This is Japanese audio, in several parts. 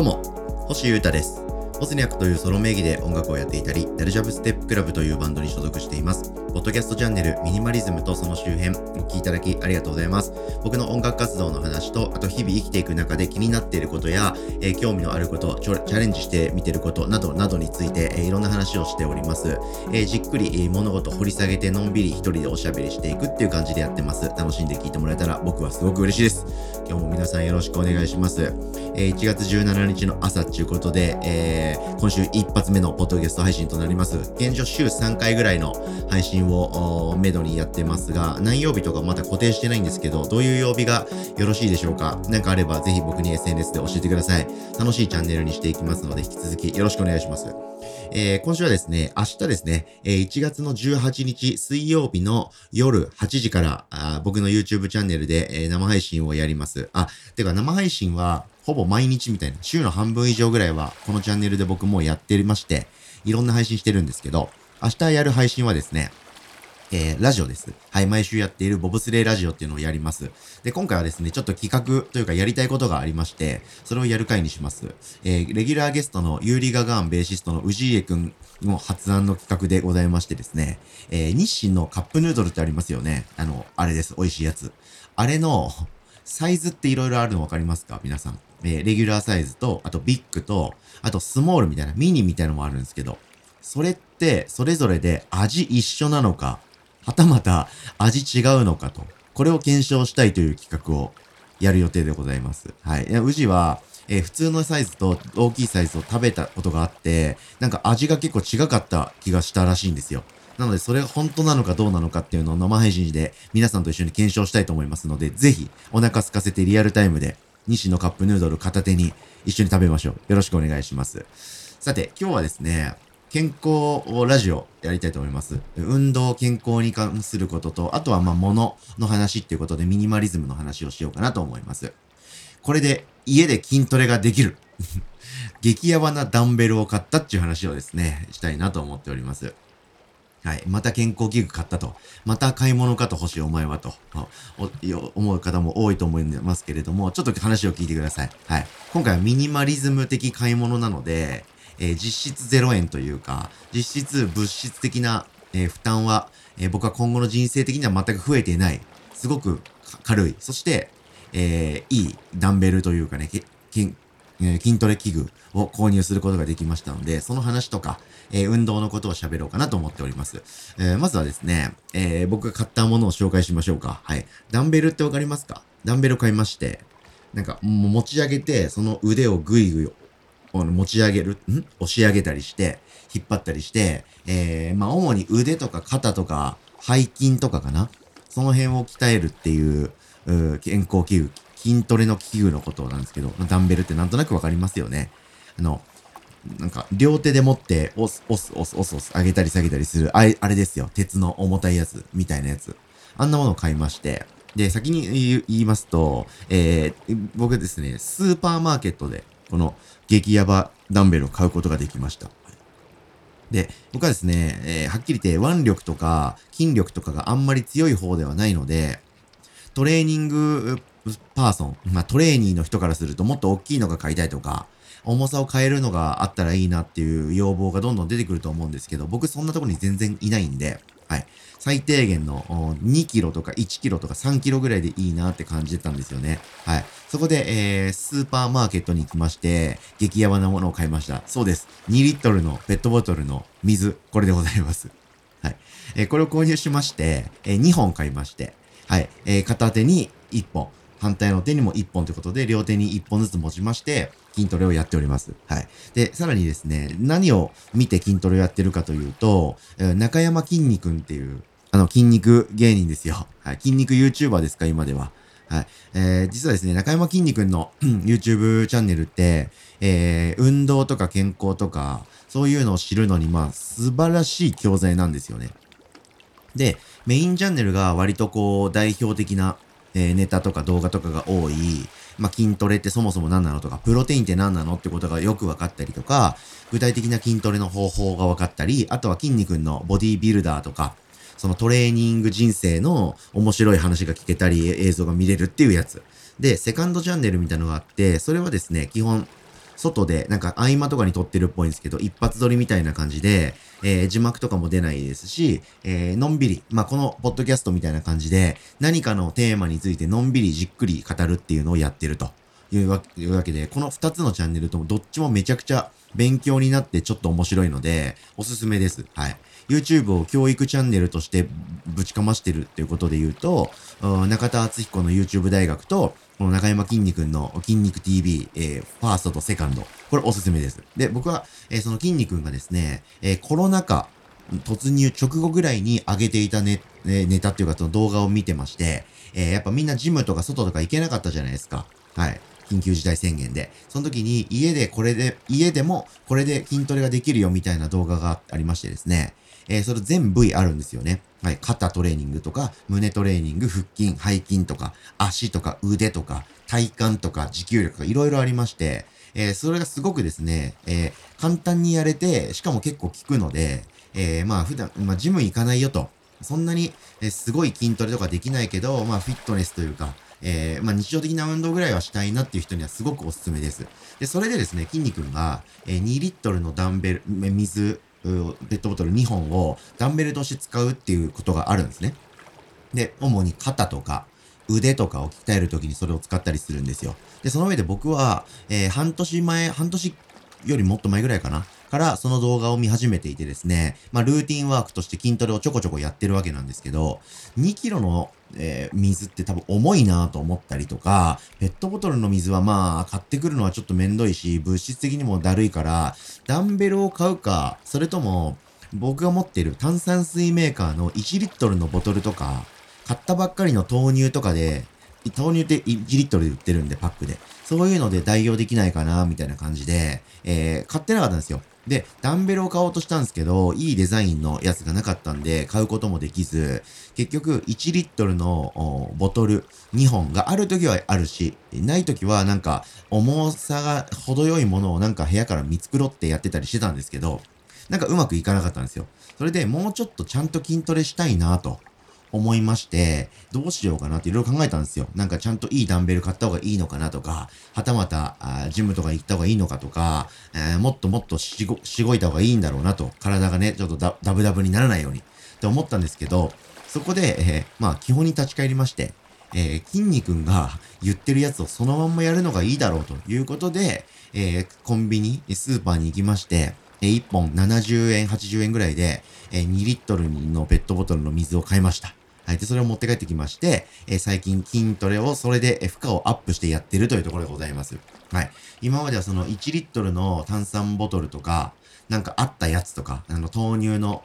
どうも、星優太です。ボスニャックというソロ名義で音楽をやっていたり、ダルジャブステップクラブというバンドに所属しています。ポッドキャストチャンネルミニマリズムとその周辺、お聞きいただきありがとうございます。僕の音楽活動の話と、あと日々生きていく中で気になっていることや、えー興味のあること、チャレンジしてみていることなどなどについて、えーいろんな話をしております。えーじっくり、え物事掘り下げてのんびり一人でおしゃべりしていくっていう感じでやってます。楽しんで聞いてもらえたら僕はすごく嬉しいです。今日も皆さんよろしくお願いします。え1月17日の朝っていうことで、えー今週一発目のポッドキャスト配信となります。現状週3回ぐらいの配信をめどにやってますが、何曜日とかまだ固定してないんですけど、どういう曜日がよろしいでしょうか？何かあればぜひ僕に SNS で教えてください。楽しいチャンネルにしていきますので、引き続きよろしくお願いします。えー今週はですね、明日ですね、えー1月の18日水曜日の夜8時から、あ僕の YouTube チャンネルで、えー生配信をやります。あ、てか生配信はほぼ毎日みたいな、週の半分以上ぐらいはこのチャンネルで僕もやってまして、いろんな配信してるんですけど、明日やる配信はですね、えーラジオです。はい、毎週やっているボブスレーラジオっていうのをやります。で、今回はですね、ちょっと企画というかやりたいことがありまして、それをやる回にします。えーレギュラーゲストのユーリガガーンベーシストの氏家くんの発案の企画でございましてですね、えー日清のカップヌードルってありますよね。あの、あれです。美味しいやつ。あれの、サイズっていろいろあるの分かりますか？皆さん。えーレギュラーサイズと、あとビッグと、あとスモールみたいな、ミニみたいなのもあるんですけど、それって、それぞれで味一緒なのか、はたまた味違うのかと、これを検証したいという企画をやる予定でございます。はい。いや宇治は、えー普通のサイズと大きいサイズを食べたことがあって、なんか味が結構違かった気がしたらしいんですよ。なので、それが本当なのかどうなのかっていうのを生配信で皆さんと一緒に検証したいと思いますので、ぜひお腹空かせてリアルタイムで西のカップヌードル片手に一緒に食べましょう。よろしくお願いします。さて、今日はですね、健康ラジオやりたいと思います。運動、健康に関することと、あとはまあ物の話っていうことでミニマリズムの話をしようかなと思います。これで家で筋トレができる。激ヤバなダンベルを買ったっていう話をですね、したいなと思っております。はい。また健康器具買ったと。また買い物かと欲しいお前はと。思う方も多いと思いますけれども、ちょっと話を聞いてください。はい。今回はミニマリズム的買い物なので、えー実質0円というか、実質物質的な、えー負担は、えー僕は今後の人生的には全く増えていない。すごく軽い。そして、えーいいダンベルというかね、けえー筋トレ器具を購入することができましたので、その話とか、えー運動のことを喋ろうかなと思っております。えーまずはですね、え僕が買ったものを紹介しましょうか。はい。ダンベルってわかりますか？ダンベル買いまして、なんか、持ち上げて、その腕をぐいぐい持ち上げる、ん？押し上げたりして、引っ張ったりして、えー、まあ、主に腕とか肩とか、背筋とかかな？その辺を鍛えるっていう、う健康器具、筋トレの器具のことなんですけど、ダンベルってなんとなくわかりますよね。あの、なんか、両手で持って、押す、押す、押す、押す、押す、上げたり下げたりする、あれ、あれですよ。鉄の重たいやつ、みたいなやつ。あんなものを買いまして。で、先に言いますと、えー、僕ですね、スーパーマーケットで、この激ヤバダンベルを買うことができました。で、僕はですね、えーはっきり言って腕力とか筋力とかがあんまり強い方ではないので、トレーニングパーソン、まあトレーニーの人からするともっと大きいのが買いたいとか、重さを変えるのがあったらいいなっていう要望がどんどん出てくると思うんですけど、僕そんなところに全然いないんで、はい。最低限の2キロとか1キロとか3キロぐらいでいいなって感じてたんですよね。はい。そこで、えー、スーパーマーケットに行きまして、激ヤバなものを買いました。そうです。2リットルのペットボトルの水、これでございます。はい。えーこれを購入しまして、えー2本買いまして、はい。えー片手に1本、反対の手にも1本ということで、両手に1本ずつ持ちまして、筋トレをやっております。はい。で、さらにですね、何を見て筋トレをやってるかというと、え中山きんに君っていう、あの、筋肉芸人ですよ。はい。筋肉 YouTuber ですか、今では。はい。えー実はですね、中山きんに君の YouTube チャンネルって、えー運動とか健康とか、そういうのを知るのに、まあ、素晴らしい教材なんですよね。で、メインチャンネルが割とこう、代表的な、えーネタとか動画とかが多い、まあ、筋トレってそもそも何なのとか、プロテインって何なのってことがよく分かったりとか、具体的な筋トレの方法が分かったり、あとは筋肉のボディビルダーとか、そのトレーニング人生の面白い話が聞けたり、映像が見れるっていうやつ。で、セカンドチャンネルみたいなのがあって、それはですね、基本、外で、なんか合間とかに撮ってるっぽいんですけど、一発撮りみたいな感じで、えー、字幕とかも出ないですし、えー、のんびり、まあ、このポッドキャストみたいな感じで、何かのテーマについてのんびりじっくり語るっていうのをやってるというわけで、この二つのチャンネルともどっちもめちゃくちゃ勉強になってちょっと面白いので、おすすめです。はい。YouTube を教育チャンネルとしてぶちかましてるっていうことで言うと、中田敦彦の YouTube 大学と、この中山筋肉の筋肉 TV、えー、ファーストとセカンド。これおすすめです。で、僕は、えー、その筋肉がですね、えー、コロナ禍突入直後ぐらいに上げていたネネタっていうかその動画を見てまして、えー、やっぱみんなジムとか外とか行けなかったじゃないですか。はい。緊急事態宣言で。その時に家でこれで、家でもこれで筋トレができるよみたいな動画がありましてですね。えー、それ全部位あるんですよね。はい。肩トレーニングとか、胸トレーニング、腹筋、背筋とか、足とか腕とか、体幹とか、持久力とかいろいろありまして、えー、それがすごくですね、えー、簡単にやれて、しかも結構効くので、えー、まあ普段、まあジム行かないよと。そんなに、え、すごい筋トレとかできないけど、まあフィットネスというか、えー、まあ、日常的な運動ぐらいはしたいなっていう人にはすごくおすすめです。で、それでですね、筋肉が、えー、2リットルのダンベル、水、ペットボトル2本をダンベルとして使うっていうことがあるんですね。で、主に肩とか腕とかを鍛えるときにそれを使ったりするんですよ。で、その上で僕は、えー、半年前、半年よりもっと前ぐらいかなからその動画を見始めていてですね、まあルーティンワークとして筋トレをちょこちょこやってるわけなんですけど、2キロの、えー、水って多分重いなと思ったりとか、ペットボトルの水はまあ買ってくるのはちょっとめんどいし、物質的にもだるいから、ダンベルを買うか、それとも僕が持ってる炭酸水メーカーの1リットルのボトルとか、買ったばっかりの豆乳とかで、豆乳って1リットルで売ってるんで、パックで。そういうので代用できないかな、みたいな感じで、えー、買ってなかったんですよ。で、ダンベルを買おうとしたんですけど、いいデザインのやつがなかったんで、買うこともできず、結局、1リットルのボトル2本がある時はあるし、ない時はなんか、重さが程よいものをなんか部屋から見繕ってやってたりしてたんですけど、なんかうまくいかなかったんですよ。それでもうちょっとちゃんと筋トレしたいなと。思いまして、どうしようかなっていろいろ考えたんですよ。なんかちゃんといいダンベル買った方がいいのかなとか、はたまた、あジムとか行った方がいいのかとか、えー、もっともっとしご、しごいた方がいいんだろうなと、体がね、ちょっとダダブダブにならないようにって思ったんですけど、そこで、えー、まあ基本に立ち返りまして、えー、筋肉が言ってるやつをそのまんまやるのがいいだろうということで、えー、コンビニ、スーパーに行きまして、えー、1本70円、80円ぐらいで、えー、2リットルのペットボトルの水を買いました。はい。で、それを持って帰ってきまして、えー、最近筋トレをそれで負荷をアップしてやってるというところでございます。はい。今まではその1リットルの炭酸ボトルとか、なんかあったやつとか、あの豆乳の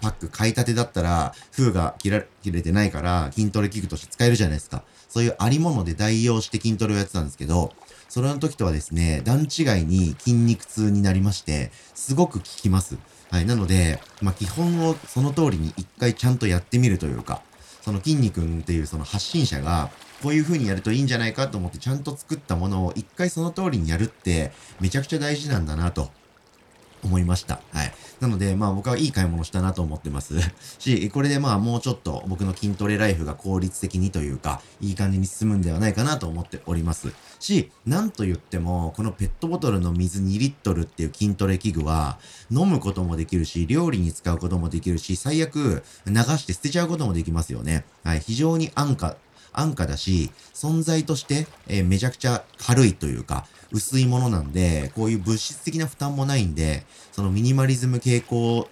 パック買いたてだったら、封が切ら切れてないから筋トレ器具として使えるじゃないですか。そういうありもので代用して筋トレをやってたんですけど、それの時とはですね、段違いに筋肉痛になりまして、すごく効きます。はい。なので、まあ、基本をその通りに一回ちゃんとやってみるというか、その筋肉っていうその発信者が、こういう風にやるといいんじゃないかと思ってちゃんと作ったものを一回その通りにやるってめちゃくちゃ大事なんだなと思いました。はい。なので、まあ僕はいい買い物したなと思ってます し、これでまあもうちょっと僕の筋トレライフが効率的にというか、いい感じに進むんではないかなと思っております。し、なんと言っても、このペットボトルの水2リットルっていう筋トレ器具は、飲むこともできるし、料理に使うこともできるし、最悪流して捨てちゃうこともできますよね。はい。非常に安価、安価だし、存在として、えー、めちゃくちゃ軽いというか、薄いものなんで、こういう物質的な負担もないんで、そのミニマリズム傾向、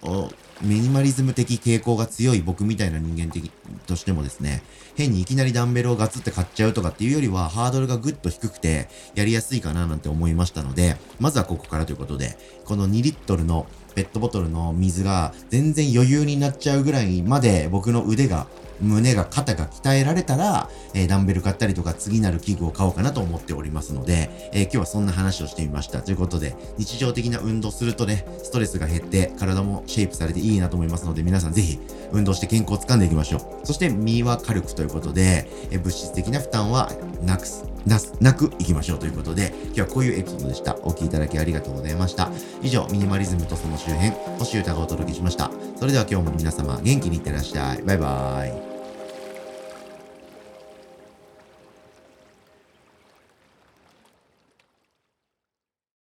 ミニマリズム的傾向が強い僕みたいな人間的としてもですね、変にいきなりダンベルをガツって買っちゃうとかっていうよりは、ハードルがぐっと低くて、やりやすいかななんて思いましたので、まずはここからということで、この2リットルのペットボトルの水が全然余裕になっちゃうぐらいまで僕の腕が胸が肩が鍛えられたら、えー、ダンベル買ったりとか次なる器具を買おうかなと思っておりますので、えー、今日はそんな話をしてみました。ということで、日常的な運動するとね、ストレスが減って体もシェイプされていいなと思いますので、皆さんぜひ運動して健康をつかんでいきましょう。そして身は軽くということで、えー、物質的な負担はなくす。なす、なくいきましょうということで、今日はこういうエピソードでした。お聴きいただきありがとうございました。以上、ミニマリズムとその周辺、星歌がお届けしました。それでは今日も皆様元気にいってらっしゃい。バイバーイ。